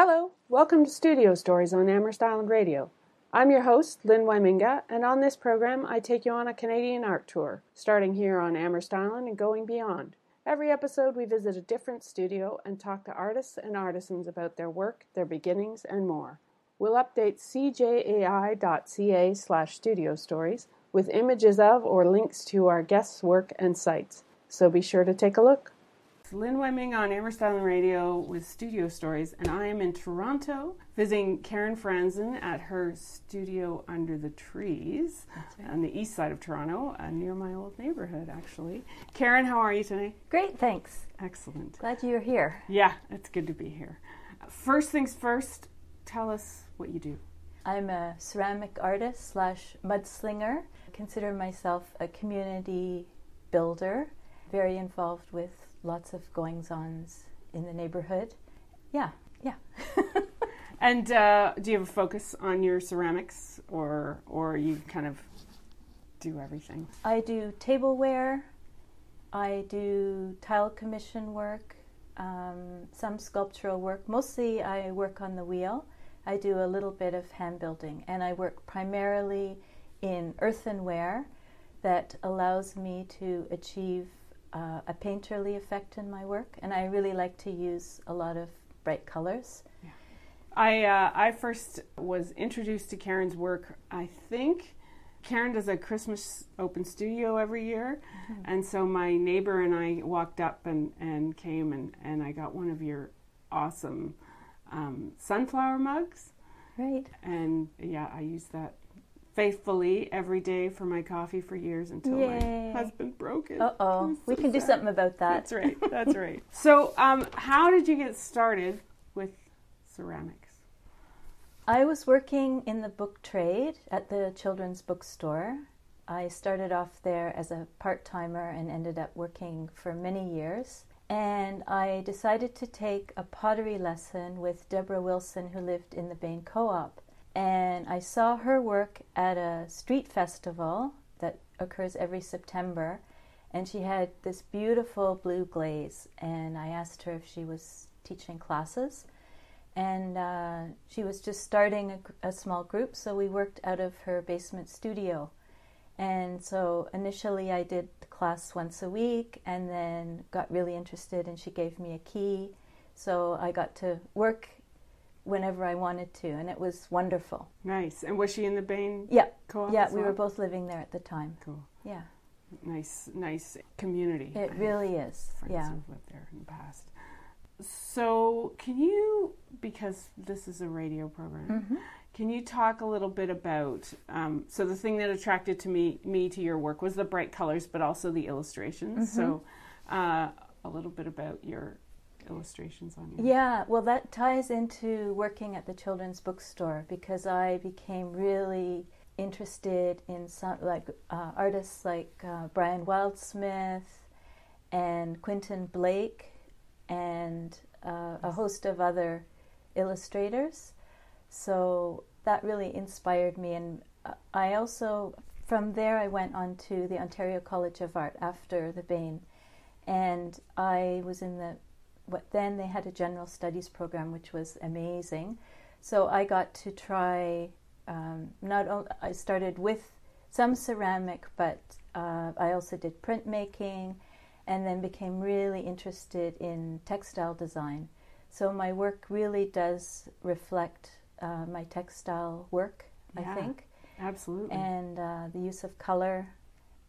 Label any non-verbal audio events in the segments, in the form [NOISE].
Hello, welcome to Studio Stories on Amherst Island Radio. I'm your host, Lynn Wyminga, and on this program I take you on a Canadian art tour, starting here on Amherst Island and going beyond. Every episode we visit a different studio and talk to artists and artisans about their work, their beginnings, and more. We'll update cjai.ca slash studio stories with images of or links to our guests' work and sites. So be sure to take a look. It's Lynn Wemming on Amherst Island Radio with Studio Stories, and I am in Toronto visiting Karen Franzen at her studio under the trees right. on the east side of Toronto, uh, near my old neighborhood, actually. Karen, how are you today? Great, thanks. Excellent. Glad you're here. Yeah, it's good to be here. First things first, tell us what you do. I'm a ceramic artist slash mudslinger. I consider myself a community builder, very involved with lots of goings ons in the neighborhood. Yeah, yeah. [LAUGHS] and uh, do you have a focus on your ceramics, or or you kind of do everything? I do tableware. I do tile commission work, um, some sculptural work. Mostly, I work on the wheel. I do a little bit of hand building, and I work primarily in earthenware that allows me to achieve uh, a painterly effect in my work, and I really like to use a lot of bright colors. Yeah. I uh, I first was introduced to Karen's work. I think Karen does a Christmas open studio every year, mm-hmm. and so my neighbor and I walked up and, and came and, and I got one of your awesome um, sunflower mugs. Right. And yeah, I use that faithfully every day for my coffee for years until Yay. my husband broke it. Uh oh. So we can sad. do something about that. That's right. [LAUGHS] That's right. So, um, how did you get started with ceramics? I was working in the book trade at the children's bookstore. I started off there as a part timer and ended up working for many years. And I decided to take a pottery lesson with Deborah Wilson, who lived in the Bain Co op and I saw her work at a street festival that occurs every September. And she had this beautiful blue glaze, and I asked her if she was teaching classes. And uh, she was just starting a, a small group, so we worked out of her basement studio. And so initially I did the class once a week and then got really interested and she gave me a key. So I got to work whenever I wanted to, and it was wonderful. Nice. And was she in the Bain? Yeah. Co-op yeah, we were both living there at the time. Cool. Yeah. Nice, nice community. It really is. Friends yeah. who've lived there in the past. So, can you, because this is a radio program, mm-hmm. can you talk a little bit about? Um, so, the thing that attracted to me me to your work was the bright colors, but also the illustrations. Mm-hmm. So, uh, a little bit about your illustrations on you. Yeah, well, that ties into working at the children's bookstore because I became really interested in some like uh, artists like uh, Brian Wildsmith and Quentin Blake and uh, a host of other illustrators. So that really inspired me, and uh, I also from there I went on to the Ontario College of Art after the Bain, and I was in the what then they had a general studies program which was amazing. So I got to try um, not only I started with some ceramic, but uh, I also did printmaking, and then became really interested in textile design. So my work really does reflect uh, my textile work, yeah, I think. Absolutely. And uh, the use of color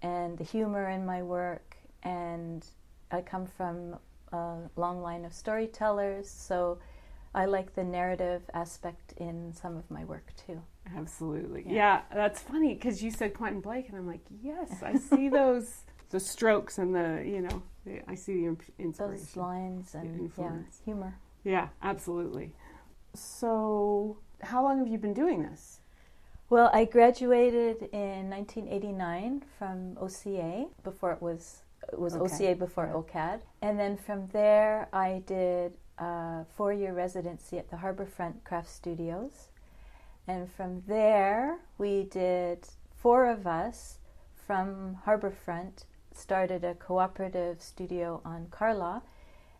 and the humor in my work. And I come from a long line of storytellers, so I like the narrative aspect in some of my work too. Absolutely. Yeah, yeah that's funny because you said Quentin Blake, and I'm like, yes, I see [LAUGHS] those the strokes and the you know the, I see the inspiration, those lines and yeah, humor. Yeah, absolutely. So, how long have you been doing this? Well, I graduated in 1989 from OCA before it was it was okay. OCA before yeah. OCAD. And then from there, I did a four year residency at the Harbourfront Craft Studios. And from there, we did four of us from Harbourfront started a cooperative studio on Carlaw.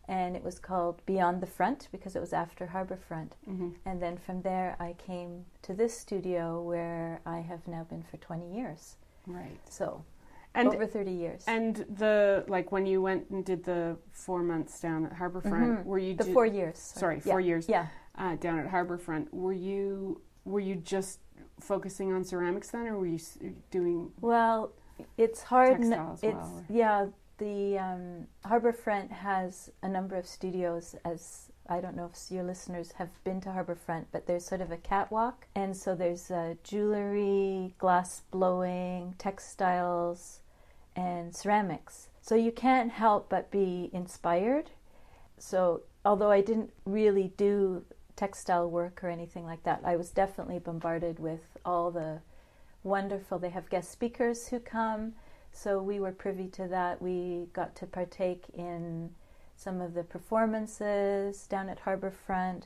and it was called Beyond the Front because it was after Harbor Front. Mhm. And then from there, I came to this studio where I have now been for 20 years. Right. So And over 30 years. and the like when you went and did the four months down at Harborfront, Mhm. were you the do- four years. Sorry, four years Yeah. uh, down at Harborfront. Were you were you just focusing on ceramics then, or were you doing? Well, it's hard. n- as it's well, or- yeah. The um, Harborfront has a number of studios. As I don't know if your listeners have been to Harborfront, but there's sort of a catwalk, and so there's uh, jewelry, glass blowing, textiles, and ceramics. So you can't help but be inspired. So although I didn't really do textile work or anything like that, I was definitely bombarded with all the wonderful. They have guest speakers who come, so we were privy to that. We got to partake in some of the performances down at Harborfront.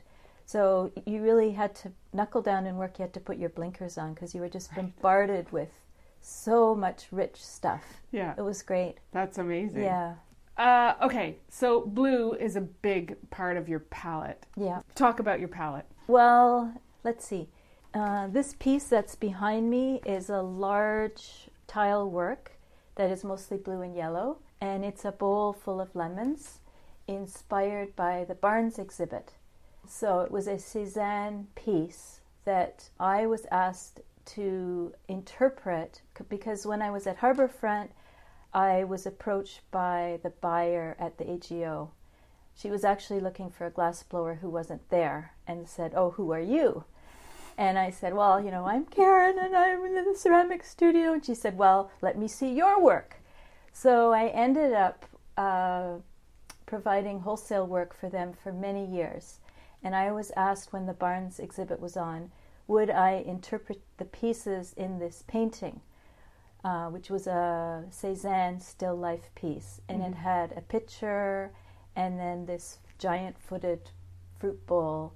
So you really had to knuckle down and work. You had to put your blinkers on because you were just bombarded with so much rich stuff. Yeah, It was great. that's amazing. Yeah, Uh, okay, so blue is a big part of your palette. yeah. Talk about your palette. Well, let's see. Uh, this piece that's behind me is a large tile work that is mostly blue and yellow, and it's a bowl full of lemons inspired by the Barnes exhibit. So it was a Cézanne piece that I was asked to interpret because when I was at Harborfront, I was approached by the buyer at the AGO. She was actually looking for a glass blower who wasn't there and said, Oh, who are you? And I said, Well, you know, I'm Karen and I'm in the ceramic studio. And she said, Well, let me see your work. So I ended up uh, providing wholesale work for them for many years. And I was asked when the Barnes exhibit was on, would I interpret the pieces in this painting, uh, which was a Cézanne still life piece. And it had a picture and then this giant footed fruit bowl.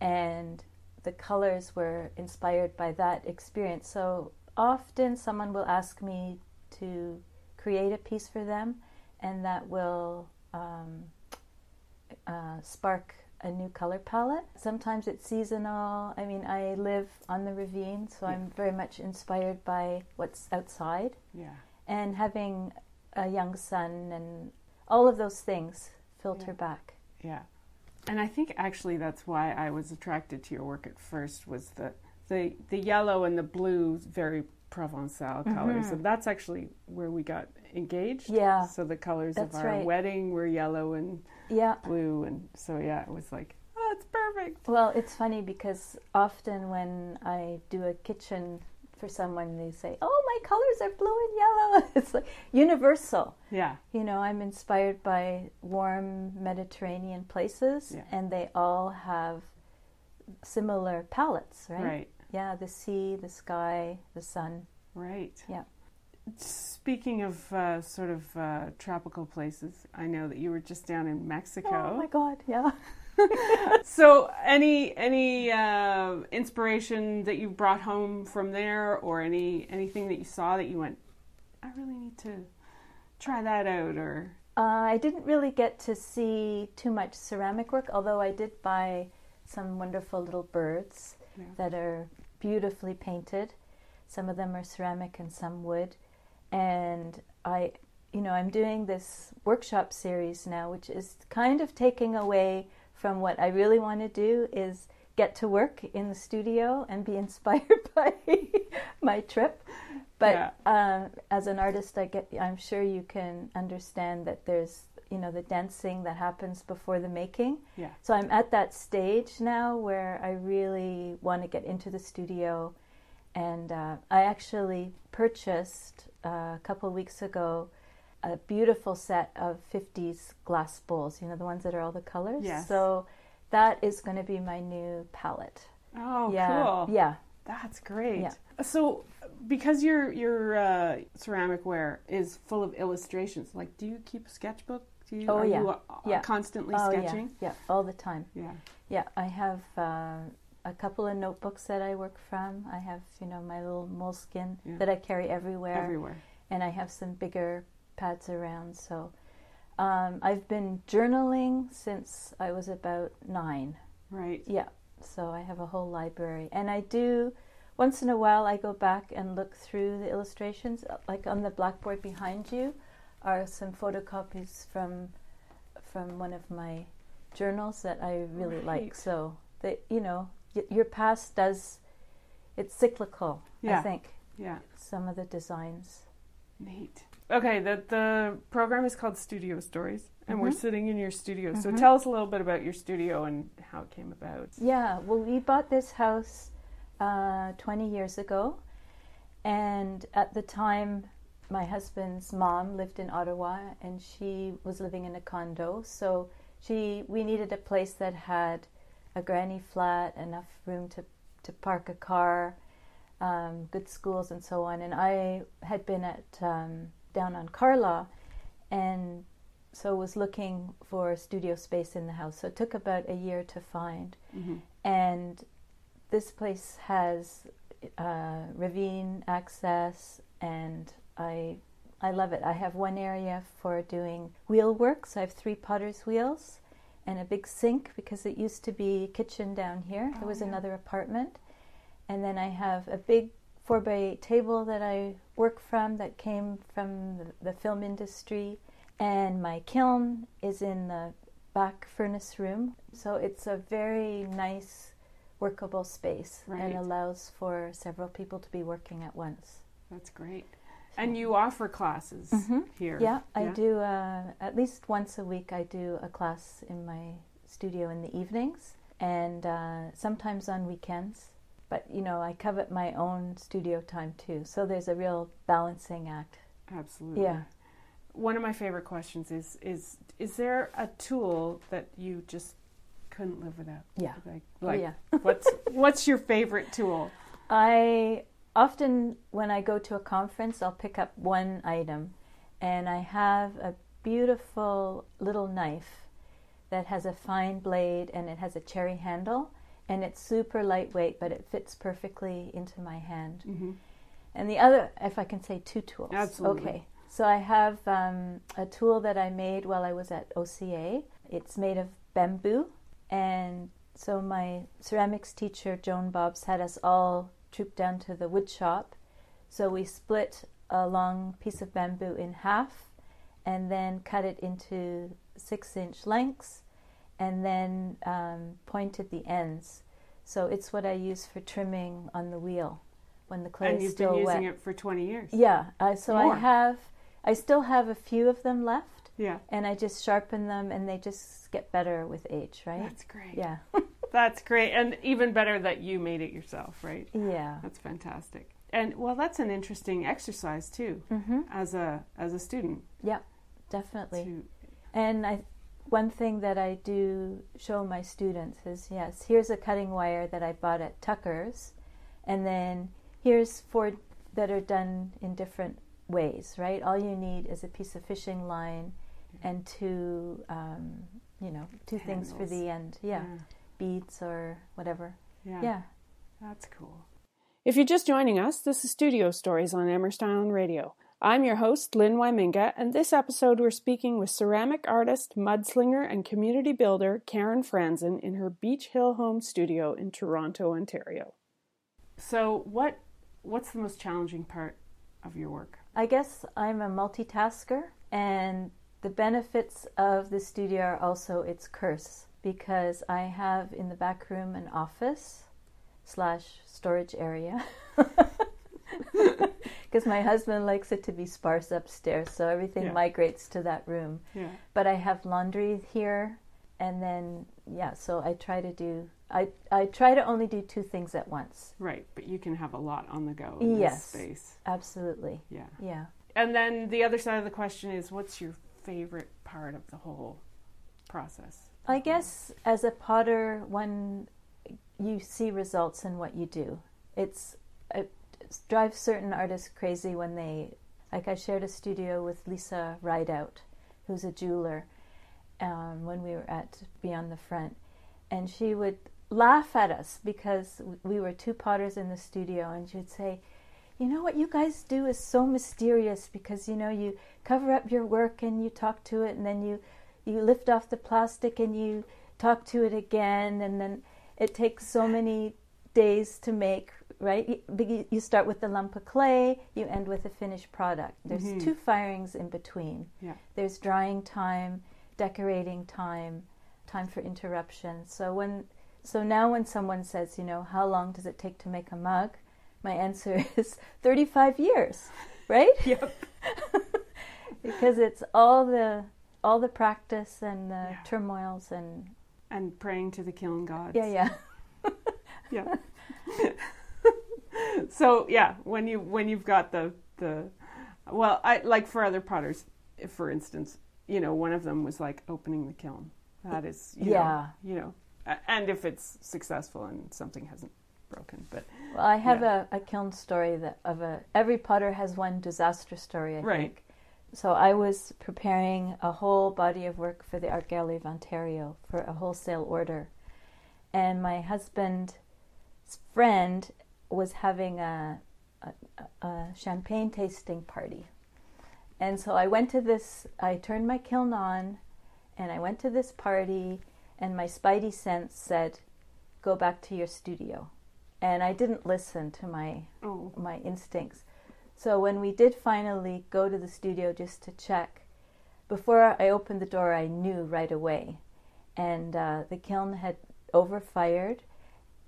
And the colors were inspired by that experience. So often someone will ask me to create a piece for them, and that will um, uh, spark a new color palette. Sometimes it's seasonal. I mean, I live on the ravine, so I'm very much inspired by what's outside. Yeah. And having a young son and all of those things filter Yeah. back. Yeah. And I think actually that's why I was attracted to your work at first was the the, the yellow and the blue very Provençal colors. And that's actually where we got engaged. Mm-hmm. Yeah. So the colors That's of our right. wedding were yellow and Yeah. blue and so yeah, it was like, oh, it's perfect. Well, it's funny because often when I do a kitchen for someone, they say, "Oh, my colors are blue and yellow." [LAUGHS] It's like universal. Yeah. You know, I'm inspired by warm Mediterranean places, Yeah. and they all have similar palettes, right? Right. Yeah, the sea, the sky, the sun. Right. Yeah. Speaking of uh, sort of uh, tropical places, I know that you were just down in Mexico. Oh my God! Yeah. [LAUGHS] So, any any uh, inspiration that you brought home from there, or any anything that you saw that you went, I really need to try that out, or Uh, I didn't really get to see too much ceramic work, although I did buy some wonderful little birds Yeah. that are beautifully painted. Some of them are ceramic and some wood. And I, you know, I'm doing this workshop series now, which is kind of taking away from what I really want to do is get to work in the studio and be [LAUGHS] inspired by my trip. But Yeah. um, as an artist, I get, I'm sure you can understand that there's, you know, the dancing that happens before the making. yeah, So I'm at that stage now where I really want to get into the studio. And uh, I actually purchased uh, a couple of weeks ago a beautiful set of 50s glass bowls, you know, the ones that are all the colors. Yes. So that is going to be my new palette. oh, yeah. cool, Yeah. that's great. Yeah. So, because your your uh, ceramic ware is full of illustrations, like, do you keep a sketchbook? Do you, Oh, are yeah. you uh, Yeah. constantly Oh, sketching? yeah. Yeah. All the time. Yeah. Yeah, I have uh, a couple of notebooks that I work from. I have, you know, my little Moleskine Yeah. that I carry everywhere. everywhere. and I have some bigger pads around. So Um, I've been journaling since I was about nine. Right. Yeah, so I have a whole library. And I do, once in a while, I go back and look through the illustrations. Like on the blackboard behind you are some photocopies from from one of my journals that I really Right. like. So that you know, y- your past does it's cyclical. Yeah. I think Yeah. some of the designs. Neat. Okay, the the program is called Studio Stories, and we're Mhm. sitting in your studio. So Mhm. tell us a little bit about your studio and how it came about. Yeah, well, we bought this house uh, 20 years ago, and at the time, my husband's mom lived in Ottawa, and she was living in a condo. So she, we needed a place that had a granny flat, enough room to to park a car, um, good schools, and so on. And I had been at um, down on Carlaw, and so was looking for studio space in the house. So it took about a year to find Mm-hmm. and this place has uh, ravine access and I I love it. I have one area for doing wheel work. So I have three potter's wheels and a big sink because it used to be a kitchen down here. Oh, there was yeah. another apartment. And then I have a big four by eight table that I work from that came from the, the film industry. And my kiln is in the back furnace room. So it's a very nice, workable space Right. and allows for several people to be working at once. That's great. And you offer classes Mhm. here. Yeah, I do. Uh, at least once a week, I do a class in my studio in the evenings and uh, sometimes on weekends. But you know, I covet my own studio time too. So there's a real balancing act. Absolutely. Yeah. One of my favorite questions is is is there a tool that you just couldn't live without? Yeah. Like, Oh, like yeah. what's [LAUGHS] what's your favorite tool? I often, when I go to a conference, I'll pick up one item, and I have a beautiful little knife that has a fine blade and it has a cherry handle, and it's super lightweight, but it fits perfectly into my hand. Mm-hmm. And the other, if I can say two tools. Absolutely. Okay. So I have um, a tool that I made while I was at OCA. It's made of bamboo. And so my ceramics teacher, Joan Bobs, had us all troop down to the wood shop. So we split a long piece of bamboo in half and then cut it into six inch lengths and then um, pointed the ends. So it's what I use for trimming on the wheel when the clay And is you've still been wet. using it for 20 years. Yeah, uh, so More. I have, I still have a few of them left, Yeah. and I just sharpen them, and they just get better with age, right? That's great. Yeah, [LAUGHS] That's great. And even better that you made it yourself, right? yeah. That's fantastic. And well, that's an interesting exercise too Mm-hmm. as a as a student Yeah. Definitely. to And I, one thing that I do show my students is yes, here's a cutting wire that I bought at Tucker's, and then here's four that are done in different ways, right? All you need is a piece of fishing line and two, um, you know, two things for the end. Yeah, beads or whatever. Yeah. Yeah. That's cool. If you're just joining us, this is Studio Stories on Amherst Island Radio. I'm your host, Lynn Wyminga, and this episode we're speaking with ceramic artist, mudslinger, and community builder Karen Franzen in her Beach Hill home studio in Toronto, Ontario. So, what what's the most challenging part of your work? I guess I'm a multitasker, and the benefits of the studio are also its curse because I have in the back room an office slash storage area. [LAUGHS] Because my husband likes it to be sparse upstairs, so everything Yeah. migrates to that room. Yeah. But I have laundry here, and then yeah, so I try to do. I I try to only do two things at once. Right, but you can have a lot on the go in Yes. this space. Absolutely, Yeah. yeah. And then the other side of the question is what's your favorite part of the whole process? I guess as a potter, when you see results in what you do. It's it drives certain artists crazy when they like. I shared a studio with Lisa Rideout, who's a jeweler, um, when we were at Beyond the Front, and she would laugh at us because we were two potters in the studio, and she'd say, you know what you guys do is so mysterious because you know you cover up your work and you talk to it and then you you lift off the plastic and you talk to it again and then it takes so many days to make right you, start with the lump of clay you end with a finished product there's Mhm. two firings in between Yeah. there's drying time decorating time time for interruption so when so now when someone says you know how long does it take to make a mug my answer [LAUGHS] is 35 years right [LAUGHS] Yep. [LAUGHS] because it's all the all the practice and the Yeah. turmoils and And praying to the kiln gods. yeah yeah [LAUGHS] Yeah. [LAUGHS] so yeah, when you when you've got the the well, I like for other potters, for instance, you know, one of them was like opening the kiln. That is, you Yeah. know, you know, and if it's successful and something hasn't broken, but Well, I have Yeah. a, a kiln story that of a every potter has one disaster story. I Right. think. So I was preparing a whole body of work for the Art Gallery of Ontario for a wholesale order, and my husband's friend was having a, a, a champagne tasting party, and so I went to this. I turned my kiln on, and I went to this party, and my spidey sense said, "Go back to your studio." and I didn't listen to my oh, my instincts. So when we did finally go to the studio just to check, before I opened the door, I knew right away, and uh, the kiln had overfired.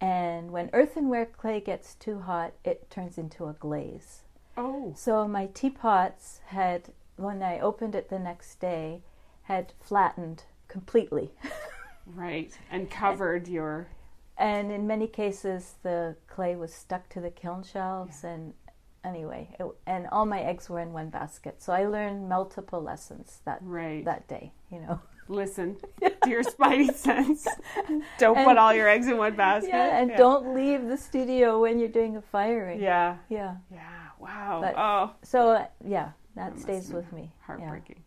And when earthenware clay gets too hot, it turns into a glaze. oh, So my teapots had, when I opened it the next day, had flattened completely. [LAUGHS] right, and covered your and in many cases the clay was stuck to the kiln shelves and anyway it, and all my eggs were in one basket so i learned multiple lessons that right. that day you know [LAUGHS] Listen to your spidey [LAUGHS] sense. Don't put all your eggs in one basket. yeah and don't leave the studio when you're doing a firing Yeah, yeah yeah. Wow. But- oh, so uh, yeah that, That stays with me heartbreaking.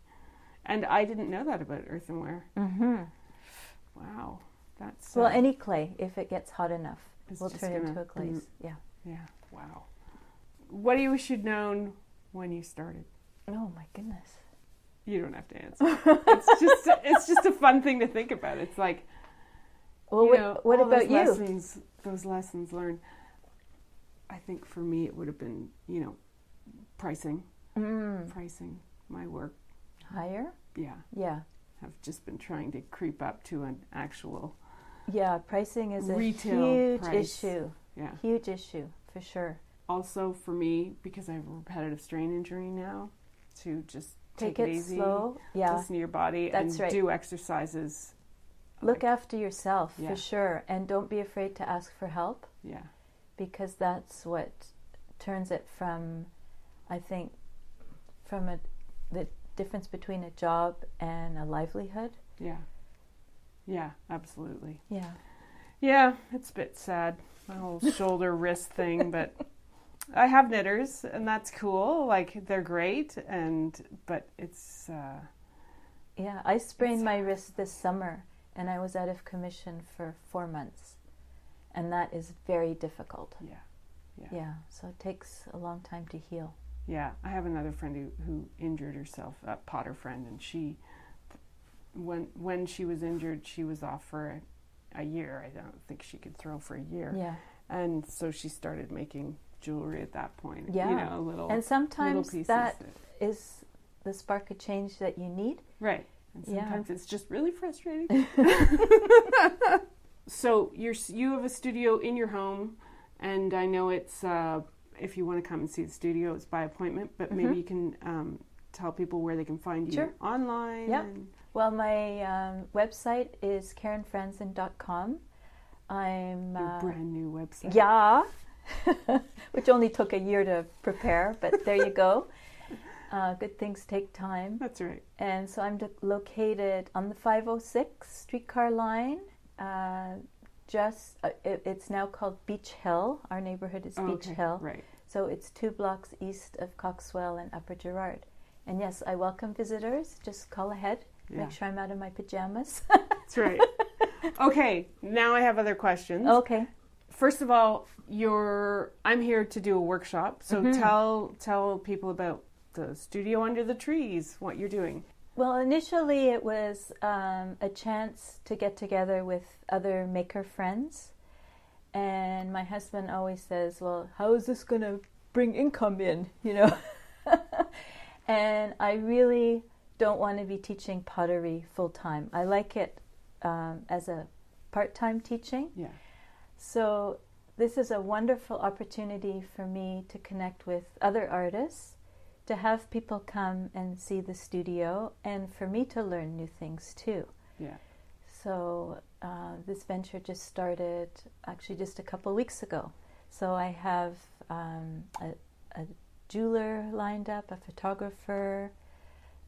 And I didn't know that about earthenware. yeah. hmm Wow, that's well uh, any clay if it gets hot enough It's will turn into a glaze yeah yeah. Wow. What do you wish you'd known when you started? oh my goodness You don't have to answer. it's [LAUGHS] just it's just a fun thing to think about. It's like well what, know, what about those you Lessons, those lessons learned. I think for me it would have been you know pricing, mm. pricing my work. higher Yeah, yeah I've just been trying to creep up to an actual yeah pricing is a huge price. issue yeah. huge issue for sure also for me because I have a repetitive strain injury now to just take, take, it, it easy slow. Yeah. listen to your body That's and right. do exercises. Look like- after yourself Yeah. for sure. And don't be afraid to ask for help. Yeah. Because that's what turns it from i think from a the difference between a job and a livelihood. Yeah. Yeah absolutely. Yeah. Yeah it's a bit sad. My whole shoulder wrist thing but I have knitters and that's cool. Like they're great and but it's uh yeah i sprained my wrist this summer and i was out of commission for four months and that is very difficult. Yeah Yeah. yeah so it takes a long time to heal. Yeah, I have another friend who, who injured herself, a Potter friend, and she, when when she was injured, she was off for a, a year. I don't think she could throw for a year, yeah. And so she started making jewelry at that point. Yeah. you know, a little and little sometimes pieces. that is the spark of change that you need right, and Yeah. sometimes it's just really frustrating. [LAUGHS] so you're you have a studio in your home, and I know it's uh, if you want to come and see the studio, it's by appointment. But maybe Mhm. you can um, tell people where they can find you Sure. online. Yep. and- Well, my um, website is karenfranzen.com. I'm Your uh, brand new website. yeah, [LAUGHS] which only took a year to prepare, but there you go. [LAUGHS] Uh, good things take time, That's right. and so I'm located on the 506 streetcar line. Uh, just uh, it, it's now called Beach Hill. Our neighborhood is Beach okay. Hill. Right. So it's two blocks east of Coxwell and Upper Gerrard. And yes, I welcome visitors. Just call ahead. Yeah. Make sure I'm out of my pajamas. That's right. [LAUGHS] okay. Now I have other questions. okay. First of all, you're I'm here to do a workshop. So Mm-hmm. tell tell people about the studio under the trees, what you're doing. Well, initially it was um, a chance to get together with other maker friends. And my husband always says, Well, how is this going to bring income in? [LAUGHS] You know? [LAUGHS] and I really don't want to be teaching pottery full time. I like it um, as a part time teaching. Yeah. So, this is a wonderful opportunity for me to connect with other artists, to have people come and see the studio, and for me to learn new things too. Yeah. So, uh, this venture just started actually just a couple weeks ago. So, I have um, a, a jeweler lined up, a photographer,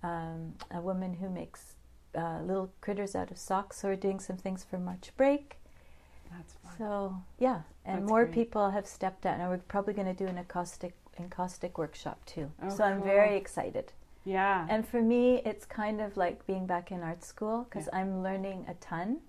um, a woman who makes uh, little critters out of socks. So, we're doing some things for March break. That's fun. So yeah, and That's more great. people have stepped out, and we're probably going to do an acoustic acoustic workshop too. Oh, so I'm very excited. yeah. And for me, it's kind of like being back in art school because Yeah. I'm learning a ton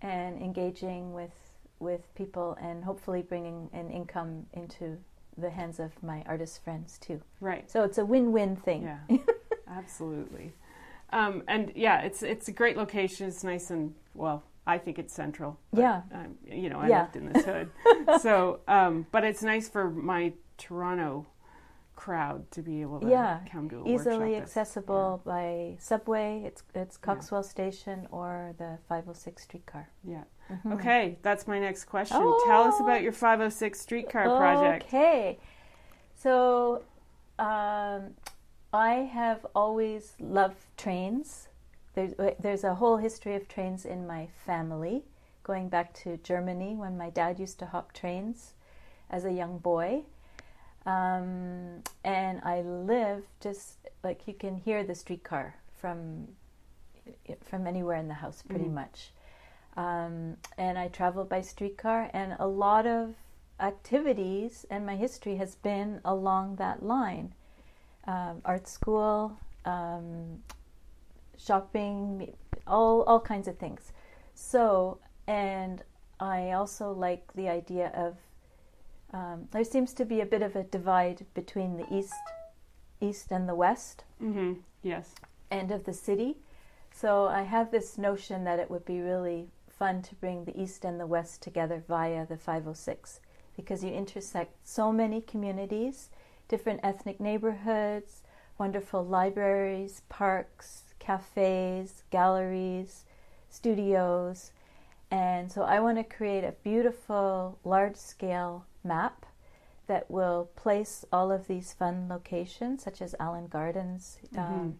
and engaging with with people, and hopefully bringing an income into the hands of my artist friends too. right. So it's a win-win thing. Yeah. [LAUGHS] Absolutely. Um, and yeah, it's it's a great location. It's nice and well. I think it's central. Yeah. Um, you know, I Yeah. lived in this hood, [LAUGHS] so um, but it's nice for my Toronto crowd to be able to Yeah, come to a Easily accessible by subway. It's it's Coxwell Station or the 506 streetcar. Yeah. Mhm. Okay, that's my next question. Tell us Oh. about your 506 streetcar project. Okay. So, um, I have always loved trains. There's, there's a whole history of trains in my family, going back to Germany when my dad used to hop trains as a young boy. Um, and I live just like you can hear the streetcar from from anywhere in the house, pretty Mhm. much. Um, and I travel by streetcar, and a lot of activities and my history has been along that line. Um, art school, um, shopping, all all kinds of things. So, and I also like the idea of um, there seems to be a bit of a divide between the east, east and the west hmm Yes. end of the city. So I have this notion that it would be really fun to bring the East and the West together via the 506 because you intersect so many communities, different ethnic neighborhoods, wonderful libraries, parks, cafes, galleries, studios. And so I want to create a beautiful large scale map that will place all of these fun locations, such as Allan Gardens, um,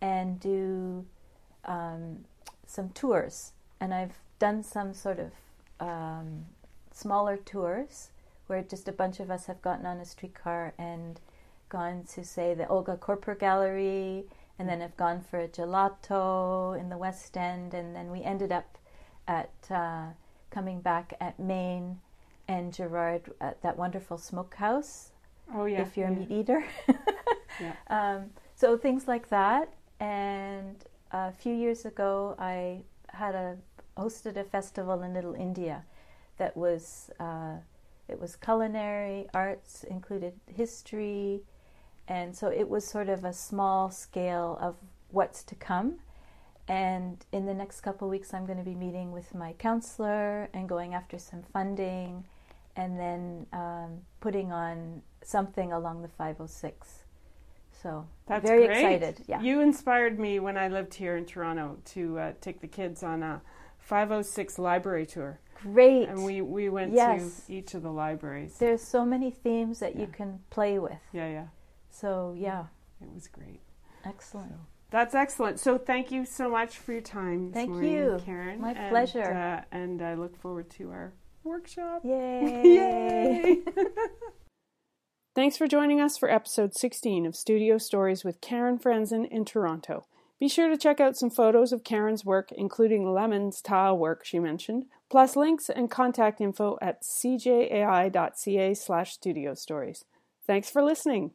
and do um, some tours. And I've done some sort of um, smaller tours where just a bunch of us have gotten on a streetcar and gone to, say, the Olga Korper Gallery, and then have gone for a gelato in the West End, and then we ended up at uh, coming back at Main and Gerrard at that wonderful smokehouse Oh yeah. if you're yeah. a meat eater. [LAUGHS] Yeah. um, so things like that. And a few years ago, I had a hosted a festival in Little India that was uh, it was culinary arts, included history, and so it was sort of a small scale of what's to come. And in the next couple of weeks, I'm going to be meeting with my councillor and going after some funding, and then um, putting on something along the 506. So That's very great. excited. Yeah. You inspired me when I lived here in Toronto to uh, take the kids on a 506 library tour, Great. and we we went Yes. to each of the libraries. There's so many themes that you can play with. Yeah, yeah, So yeah, it was great. excellent. So that's excellent. So thank you so much for your time. Thank morning, you. Karen. My And, pleasure. Uh, and I look forward to our workshop. Yay! [LAUGHS] Yay! [LAUGHS] Thanks for joining us for episode 16 of Studio Stories with Karen Franzen in Toronto. Be sure to check out some photos of Karen's work, including Lemon's tile work she mentioned, plus links and contact info at cjai.ca slash studio stories. Thanks for listening.